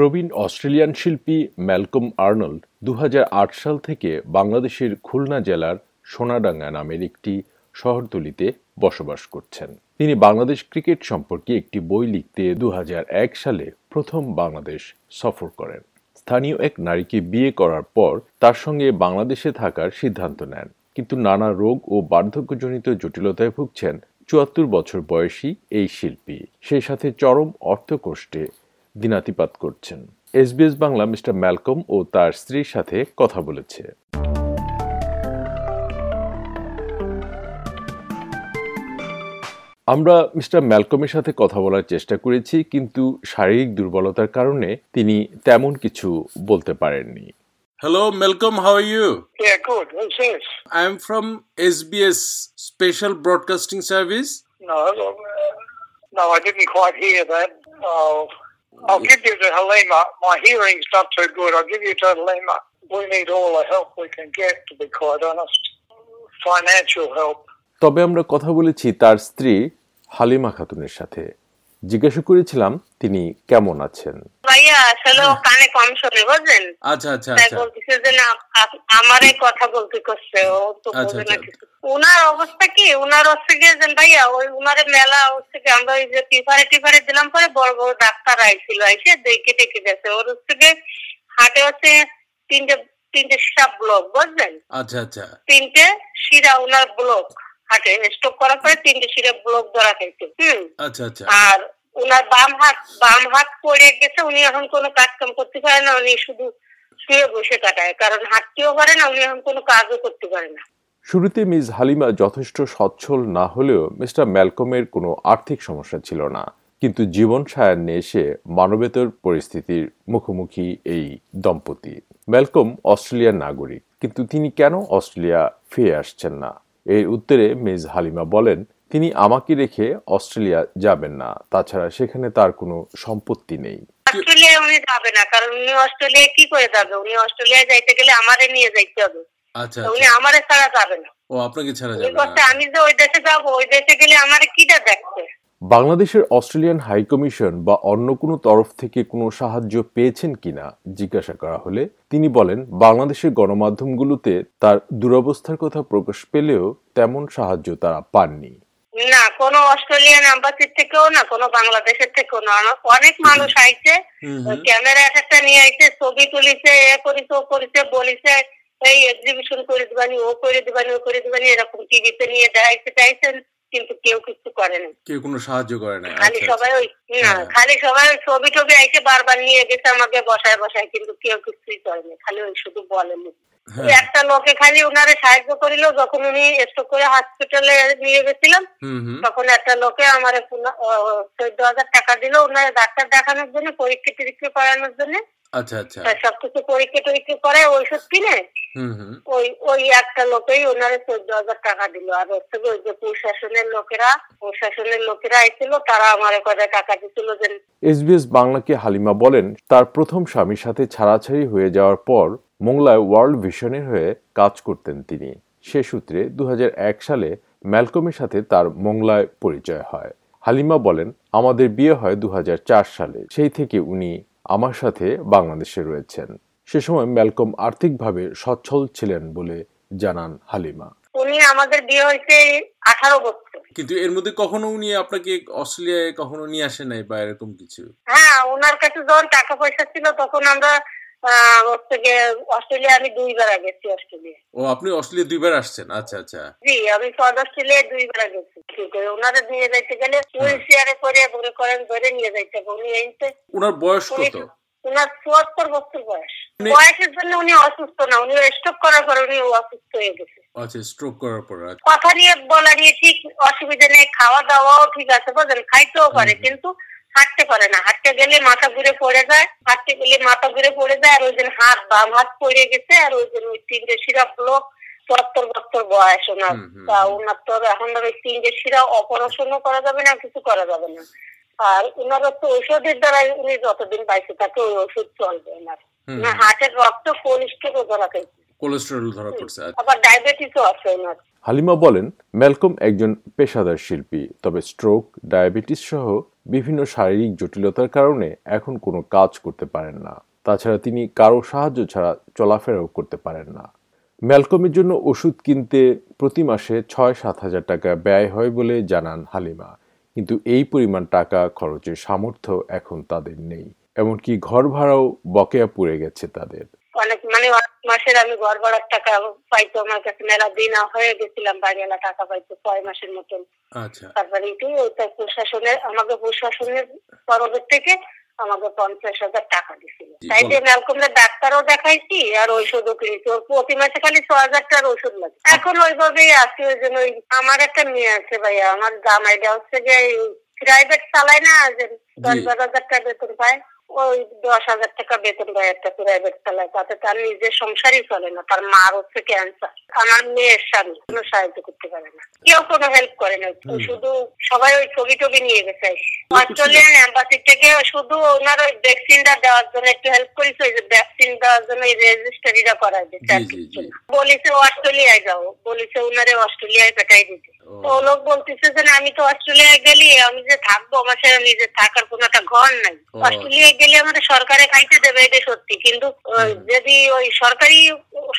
প্রবীণ Australian শিল্পী Malcolm Arnold দু হাজার আট সাল থেকে বাংলাদেশের খুলনা জেলার সোনাডাঙ্গা নামের একটি শহরতলিতে বসবাস করছেন। তিনি বাংলাদেশ ক্রিকেট সম্পর্কে একটি বই লিখতে দুই হাজার এক সালে প্রথম বাংলাদেশ সফর করেন। স্থানীয় এক নারীকে বিয়ে করার পর তার সঙ্গে বাংলাদেশে থাকার সিদ্ধান্ত নেন। কিন্তু নানা রোগ ও বার্ধক্যজনিত জটিলতায় ভুগছেন চুয়াত্তর বছর বয়সী এই শিল্পী। সেই সাথে চরম অর্থকষ্টে দিনাতিপাত করছেন এসবিএস বাংলা মিস্টার ম্যালকম ও তার স্ত্রীর সাথে কথা বলেছে আমরা মিস্টার ম্যালকমের সাথে কথা বলার চেষ্টা করেছি কিন্তু শারীরিক দুর্বলতার কারণে তিনি তেমন কিছু বলতে পারেননি Hello, Malcolm. How are you? Yeah, good. Who's this? I'm from SBS Special Broadcasting Service. No, uh, no, I didn't quite hear that. Oh, I'll give you to Halima. My hearing's not too good. I'll give you to Halima. We need all the help we can get, to be quite honest. Financial help. তবে আমরা কথা বলেছি তার স্ত্রী হালিমা খাতুনের সাথে জিজ্ঞাসা করেছিলাম তিনি কেমন আছেন ভাইয়া আসলে ও কানে কম শোনে বুঝলেন? আচ্ছা আচ্ছা তাই আচ্ছা। বলতেছে যে না আপ- কথা বলতে করছে ও তো আচ্ছা, না আচ্ছা। কিছু। উনার অবস্থা কি? উনার হচ্ছে গিয়ে যে ভাইয়া ওই উনার মেলা হচ্ছে কি আমরা ওই যে টিফারে টিফারে দিলাম পরে বড় বড় ডাক্তার আইছিল আইসে দেখে টেকে গেছে। ওর হচ্ছে গিয়ে হাটে হচ্ছে তিনটে তিনটে সাপ ব্লক বুঝলেন? আচ্ছা আচ্ছা। তিনটে শিরা উনার ব্লক হাটে স্টক করার পরে তিনটে শিরা ব্লক ধরা খাইছে হুম? আচ্ছা আচ্ছা। আর উনার বাম হাত বাম হাত পড়ে গেছে, উনি এখন কোনো কাজ কাম করতে পারে না, উনি শুধু শুয়ে বসে কাটায়। কারণ হাঁটতেও পারে না, উনি এখন কোনো কাজও করতে পারে না। শুরুতে মিস হালিমা যথেষ্ট সচ্ছল না হলেও মিস্টার ম্যালকমের কোনো আর্থিক সমস্যা ছিল না। কিন্তু জীবন সায়ান্নে এসে মানবেতর পরিস্থিতির মুখোমুখি এই দম্পতি। ম্যালকম অস্ট্রেলিয়ার নাগরিক, কিন্তু তিনি কেন অস্ট্রেলিয়া ফিরে আসছেন না? এর উত্তরে মিস হালিমা বলেন তিনি আমাকে রেখে অস্ট্রেলিয়া যাবেন না। তাছাড়া সেখানে তার কোনো সম্পত্তি নেই। অস্ট্রেলিয়ায় উনি যাবে না কারণ উনি অস্ট্রেলিয়ায় কি করে যাবে? উনি অস্ট্রেলিয়ায় যাইতে গেলে আমারে নিয়ে যাইতে হবে। আচ্ছা উনি আচ্ছা। আমারে ছাড়া যাবে না। ও আপনাকে ছাড়া যাবে না। আমি যে ওই দেশে যাব ওই দেশে গেলে আমারে কিটা দেখছে বাংলাদেশের অস্ট্রেলিয়ান হাই কমিশন বা অন্য কোনো তরফ থেকে কোনো সাহায্য পেয়েছেন কিনা জিজ্ঞাসা করা হলে তিনি বলেন বাংলাদেশের গণমাধ্যমগুলোতে তার দুরবস্থার কথা প্রকাশ পেলেও তেমন সাহায্য তারা পাননি। না কোনো অস্ট্রেলিয়ান এম্বাসির থেকেও না কোনো বাংলাদেশের থেকেও না। অনেক মানুষ আইছে ক্যামেরা এক একটা নিয়ে আইছে ছবি তুলিছে এ করিছে ও করিছে বলিছে এই এক্সিবিশন করে দিবানি ও করে দিবানি ও করে দিবানি এরকম টিভিতে নিয়ে দেখাইছে চাইছেন কিন্তু কেউ কিছু করে না। কেউ কোনো সাহায্য করে না। খালি আচ্ছা, সবাই ওই না হ্যাঁ। খালি সবাই ওই ছবি টবি আইছে বারবার নিয়ে গেছে আমাকে বসায় বসায় কিন্তু কেউ কিছুই করেনি খালি ওই শুধু বলেনি হ্যাঁ। একটা লোকে খালি উনারে সাহায্য করিল যখন উনি স্ট্রোক করে হসপিটালে নিয়ে গেছিলাম তখন একটা লোকে আমার চোদ্দ হাজার টাকা দিল ওনার ডাক্তার দেখানোর জন্য পরীক্ষা টরীক্ষা করানোর জন্য। আচ্ছা আচ্ছা। সবকিছু পরীক্ষা টরীক্ষা করে ওষুধ কিনে হুম হুম। ওই ওই একটা লোকেই ওনারে চোদ্দ হাজার টাকা দিল। আর হচ্ছে ওই যে প্রশাসনের লোকেরা প্রশাসনের লোকেরা আইছিল তারা আমার কয়টা টাকা দিছিল যে এসবিএস বাংলাকে হালিমা বলেন তার প্রথম স্বামীর সাথে ছাড়াছাড়ি হয়ে যাওয়ার পর মোংলায় ওয়ার্ল্ড ভিশনের হয়ে কাজ করতেন তিনি। সে সূত্রে দু হাজার এক সালে ম্যালকমের সাথে তার মোংলায় পরিচয় হয়। হালিমা বলেন আমাদের বিয়ে হয় দু হাজার চার সালে। সেই থেকে উনি আমার সাথে বাংলাদেশে রয়েছেন। সে সময় ম্যালকম আর্থিকভাবে সচ্ছল ছিলেন বলে জানান হালিমা। উনি আমাদের বিয়ে হয়েছে আঠারো বছর। কিন্তু এর মধ্যে কখনো উনি আপনাকে অস্ট্রেলিয়ায় কখনো নিয়ে আসে নাই বা এরকম কিছু? হ্যাঁ ওনার কাছে যখন টাকা পয়সা ছিল তখন আমরা হচ্ছে অস্ট্রেলিয়া আমি দুইবার গেছি অস্ট্রেলিয়া। ও আপনি অস্ট্রেলিয়া দুইবার আসছেন? আচ্ছা আচ্ছা। জি আমি সাউথ অস্ট্রেলিয়ায় দুইবার গেছি। ওনারা নিয়ে যাইতে গেলে হুইল চেয়ারে করে মনে করেন ধরে নিয়ে যাইতে উনি এইতে ওনার বয়স কত? উনার চুয়াত্তর বছর বয়স। বয়সের জন্য উনি অসুস্থ না উনি স্ট্রোক করার পর উনি অসুস্থ হয়ে গেছে। আচ্ছা স্ট্রোক করার পর আচ্ছা। কথা নিয়ে বলা নিয়ে ঠিক অসুবিধা নেই খাওয়া দাওয়াও ঠিক আছে বুঝলেন? খাইতেও পারে কিন্তু হাঁটতে পারে না। হাঁটতে গেলে মাথা ঘুরে পড়ে যায় হাঁটতে গেলে মাথা ঘুরে পড়ে যায় আর ওই দিন হাত বাম হাত পড়ে গেছে আর ওই দিন ওই তিনটে শিরা ব্লক চুয়াত্তর বছর বয়স ওনার। তা ওনার তো এখন ওই তিনটে শিরা অপারেশনও করা যাবে না কিছু করা যাবে না। আর ওনার তো ঔষধের দ্বারা উনি যতদিন পাইছে তাকে ওই ওষুধ চলবে ওনার। হুম, না হার্টের রক্ত কোলেস্ট্রল ধরা খাইছে। কোলেস্টেরল ধরা পড়ছে আচ্ছা। আবার ডায়াবেটিসও আছে ওনার। হালিমা বলেন ম্যালকম একজন পেশাদার শিল্পী তবে স্ট্রোক ডায়াবেটিস সহ বিভিন্ন শারীরিক জটিলতার কারণে এখন কোনো কাজ করতে পারেন না। তাছাড়া তিনি কারও সাহায্য ছাড়া চলাফেরাও করতে পারেন না। ম্যালকমের জন্য ওষুধ কিনতে প্রতি মাসে ছয় সাত হাজার টাকা ব্যয় হয় বলে জানান হালিমা। কিন্তু এই পরিমাণ টাকা খরচের সামর্থ্য এখন তাদের নেই। এমনকি ঘর ভাড়াও বকেয়া পড়ে গেছে তাদের। অনেক মানে অনেক মাসের আমি ভাড়ার টাকা পাইতো আমার কাছে মেলা দিন হয়ে গেছিলাম বাড়িওয়ালা টাকা পাইতো ছয় মাসের মতন। আচ্ছা। তারপরে এটাই ওইটা প্রশাসনের আমাকে প্রশাসনের তরফের থেকে আমাকে পঞ্চাশ হাজার টাকা দিছিল। তাই। যে ম্যালকমরা ডাক্তারও দেখাইছি আর ঔষধও কিনেছি। ওর প্রতি মাসে খালি ছ হাজার টাকার ওষুধ লাগে। এখন ওইভাবেই আছি ওই জন্য ওই আমার একটা মেয়ে আছে ভাইয়া আমার জামাইটা হচ্ছে যে প্রাইভেট চালায় না যে দশ বারো হাজার টাকা বেতন পায়। ওই দশ হাজার টাকা বেতন পায় একটা প্রাইভেট চালায় তাতে তার নিজের সংসারই চলে না তার মার হচ্ছে ক্যান্সার আমার মেয়ের স্বামী কোনো সাহায্য করতে পারে না। কেউ কোনো হেল্প করে না শুধু সবাই ওই ছবি টবি নিয়ে গেছে। অস্ট্রেলিয়ান এম্বাসি থেকে শুধু ওনার ওই ভ্যাকসিনটা দেওয়ার জন্য একটু হেল্প করেছে ওই যে ভ্যাকসিন দেওয়ার জন্য ওই রেজিস্টারিটা জি। না। বলেছে অস্ট্রেলিয়ায় যাও বলেছে ওনারে অস্ট্রেলিয়ায় পেটাই দিতে। ও, লোক বলতেছে যে আমি তো অস্ট্রেলিয়ায় গেলি আমি যে থাকব আমার সাথে নিজের থাকার কোনো একটা ঘর নাই। অস্ট্রেলিয়ায় গেলে আমাদের সরকারে খাইতে দেবে এটা সত্যি। কিন্তু যদি ওই সরকারি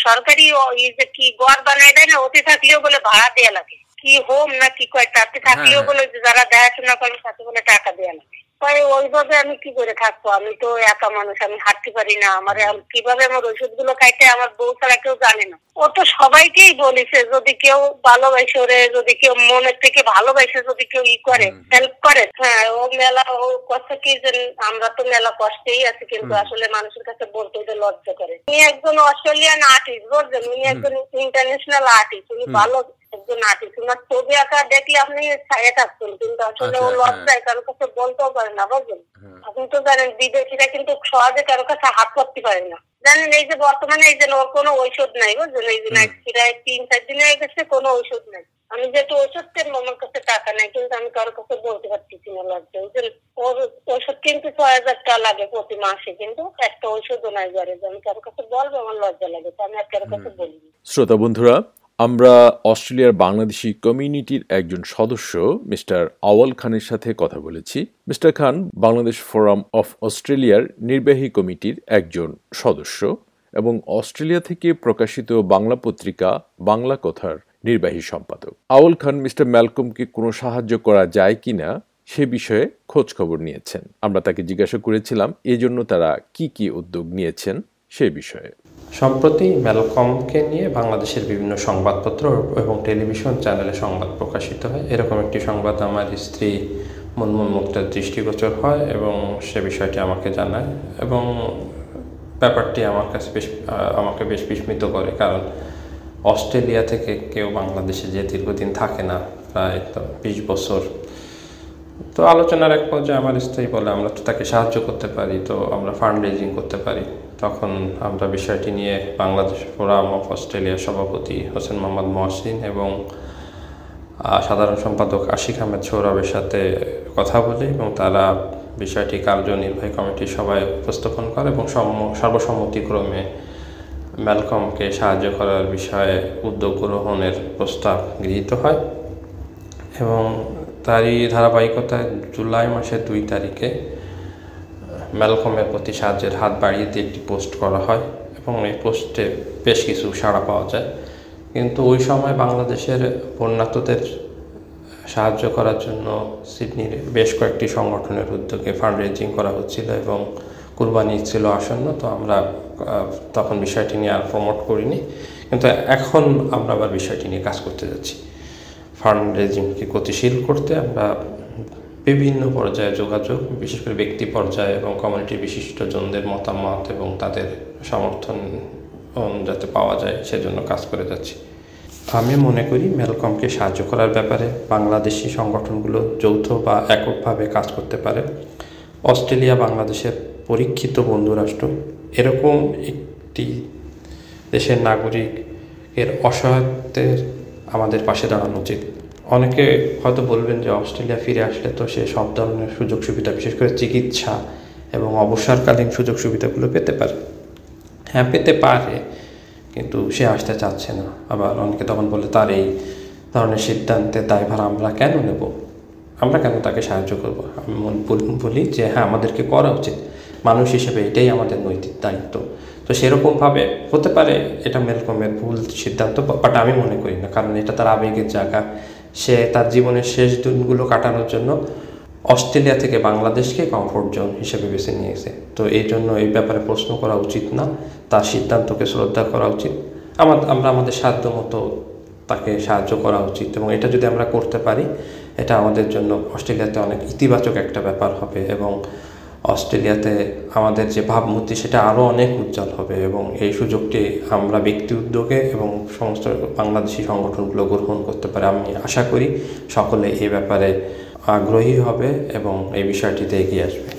সরকারি ওই যে কি ঘর বানায় দেয় না ওতে থাকলেও বলে ভাড়া দেয়া লাগে। কি হোম না কি কয় তাতে থাকলেও হ্যাঁ। বলে যারা দেখাশোনা করে তাতে বলে টাকা দেওয়া লাগে। তাই ওইভাবে আমি কি করে থাকব? আমি তো একা মানুষ আমি হাঁটতে পারি না। আমার কীভাবে আমার ওষুধগুলো খাইতে আমার বউ ছাড়া কেউ জানে না। ও তো সবাইকেই বলেছে যদি কেউ ভালোবাসে ওরে যদি কেউ মনের থেকে ভালোবাসে যদি কেউ ই করে হেল্প করে। হ্যাঁ ও মেলা ও কথা কি যে আমরা তো মেলা কষ্টেই আছি কিন্তু আসলে মানুষের কাছে বলতে ওদের লজ্জা করে। উনি একজন অস্ট্রেলিয়ান আর্টিস্ট বুঝলেন? উনি একজন ইন্টারন্যাশনাল আর্টিস্ট উনি ভালো একজন আর্টিস্ট উনার ছবি আঁকা দেখলে আপনি ছায়া থাকতেন কিন্তু আসলে ও আচ্ছা, লজ্জায় কারোর কাছে বলতেও পারে না বুঝলেন? হ্যাঁ। আপনি তো জানেন বিদেশিরা কিন্তু সহজে কারও কাছে হাত করতে পারে না। জানেন এই যে বর্তমানে এই যে ওর কোনো ঔষধ নাই বুঝলেন? এই যে প্রায় তিন চার দিন হয়ে গেছে কোনো ঔষধ নাই। আমি যেহেতু ওষুধ কিনবো আমার কাছে টাকা নাই কিন্তু আমি কারোর কাছে বলতে পারতেছি না লজ্জা ওই যে ওর ওষুধ কিনতে ছয় হাজার টাকা লাগে প্রতি মাসে কিন্তু একটা ওষুধও নাই ঘরে। যে আমি কারোর কাছে বলব আমার লজ্জা লাগে তো আমি আর কারোর কাছে। বলিনি। শ্রোতা বন্ধুরা আমরা অস্ট্রেলিয়ার বাংলাদেশি কমিউনিটির একজন সদস্য, মিস্টার আওয়াল খানের সাথে কথা বলেছি। Mister Khan Bangladesh forum of অস্ট্রেলিয়ার নির্বাহী কমিটির একজন সদস্য এবং অস্ট্রেলিয়া থেকে প্রকাশিত বাংলা পত্রিকা বাংলা কথার নির্বাহী সম্পাদক। আওয়াল খান, মিস্টার ম্যালকমকে কোনো সাহায্য করা যায় কিনা সে বিষয়ে খোঁজ খবর নিয়েছেন। আমরা তাকে জিজ্ঞাসা করেছিলাম, এজন্য তারা কি কি উদ্যোগ নিয়েছেন সে বিষয়ে। সম্প্রতি ম্যালকমকে নিয়ে বাংলাদেশের বিভিন্ন সংবাদপত্র এবং টেলিভিশন চ্যানেলে সংবাদ প্রকাশিত হয়। এরকম একটি সংবাদ আমার স্ত্রী মুনমুন মুক্তার দৃষ্টিগোচর হয় এবং সে বিষয়টি আমাকে জানায় এবং ব্যাপারটি আমার কাছে বেশ, আমাকে বেশ বিস্মিত করে কারণ অস্ট্রেলিয়া থেকে কেউ বাংলাদেশে যে দীর্ঘদিন থাকে না, প্রায় তো বিশ বছর। তো আলোচনার এক পর্যায়ে আমার স্ত্রী বলে, আমরা তো তাকে সাহায্য করতে পারি, তো আমরা ফান্ড রেজিং করতে পারি। তখন আমরা বিষয়টি নিয়ে বাংলাদেশ ফোরাম অফ অস্ট্রেলিয়ার সভাপতি হোসেন মোহাম্মদ মহসিন এবং সাধারণ সম্পাদক আশিক আহমেদ সৌরভের সাথে কথা বলি এবং তারা বিষয়টি কার্যনির্বাহী কমিটির সভায় উপস্থাপন করে এবং সর্বসম্মতিক্রমে ম্যালকমকে সাহায্য করার বিষয়ে উদ্যোগ গ্রহণের প্রস্তাব গৃহীত হয় এবং তারই ধারাবাহিকতায় জুলাই মাসের দুই তারিখে ম্যালকমের প্রতি সাহায্যের হাত বাড়িয়ে দিয়ে একটি পোস্ট করা হয় এবং এই পোস্টে বেশ কিছু সাড়া পাওয়া যায়। কিন্তু ওই সময় বাংলাদেশের বন্যাতদের সাহায্য করার জন্য সিডনির বেশ কয়েকটি সংগঠনের উদ্যোগে ফান্ড রেজিং করা হচ্ছিল এবং কুরবানি ছিল আসন্ন, তো আমরা তখন বিষয়টি নিয়ে আর প্রমোট করিনি। কিন্তু এখন আমরা আবার বিষয়টি নিয়ে কাজ করতে যাচ্ছি। ফান্ড রেজিংকে গতিশীল করতে আমরা বিভিন্ন পর্যায়ে যোগাযোগ, বিশেষ করে ব্যক্তি পর্যায়ে এবং কমিউনিটির বিশিষ্টজনদের মতামত এবং তাদের সমর্থন যাতে পাওয়া যায়, সেজন্য কাজ করে যাচ্ছি। আমি মনে করি মেলকমকে সাহায্য করার ব্যাপারে বাংলাদেশি সংগঠনগুলো যৌথ বা এককভাবে কাজ করতে পারে। অস্ট্রেলিয়া বাংলাদেশের পরীক্ষিত বন্ধুরাষ্ট্র। এরকম একটি দেশের নাগরিকের অসহায়ত্বের আমাদের পাশে দাঁড়ানো উচিত। অনেকে হয়তো বলবেন যে অস্ট্রেলিয়া ফিরে আসলে তো সে সব ধরনের সুযোগ সুবিধা, বিশেষ করে চিকিৎসা এবং অবসরকালীন সুযোগ সুবিধাগুলো পেতে পারে। হ্যাঁ পেতে পারে, কিন্তু সে আসতে চাচ্ছে না। আবার অনেকে তখন বলে, তার এই ধরনের সিদ্ধান্তে দায়ভার আমরা কেন নেব? আমরা কেন তাকে সাহায্য করব? আমি বলি যে হ্যাঁ আমাদেরকে করা উচিত। মানুষ হিসেবে এটাই আমাদের নৈতিক দায়িত্ব। তো সেরকমভাবে হতে পারে, এটা মেলকমের ভুল সিদ্ধান্ত বাট আমি মনে করি না, কারণ এটা তার আবেগের জায়গা। সে তার জীবনের শেষ দিনগুলো কাটানোর জন্য অস্ট্রেলিয়া থেকে বাংলাদেশকে কমফোর্ট জোন হিসেবে বেছে নিয়েছে। তো এই জন্য এই ব্যাপারে প্রশ্ন করা উচিত না, তার সিদ্ধান্তকে শ্রদ্ধা করা উচিত। আমার, আমরা আমাদের সাধ্য মতো তাকে সাহায্য করা উচিত এবং এটা যদি আমরা করতে পারি, এটা আমাদের জন্য অস্ট্রেলিয়াতে অনেক ইতিবাচক একটা ব্যাপার হবে এবং অস্ট্রেলিয়াতে আমাদের যে ভাবমূর্তি, সেটা আরও অনেক উজ্জ্বল হবে এবং এই সুযোগটি আমরা ব্যক্তি উদ্যোগে এবং সমস্ত বাংলাদেশি সংগঠনগুলো গ্রহণ করতে পারে আমি আশা করি সকলে এ ব্যাপারে আগ্রহী হবে এবং এই বিষয়টিতে এগিয়ে আসবে।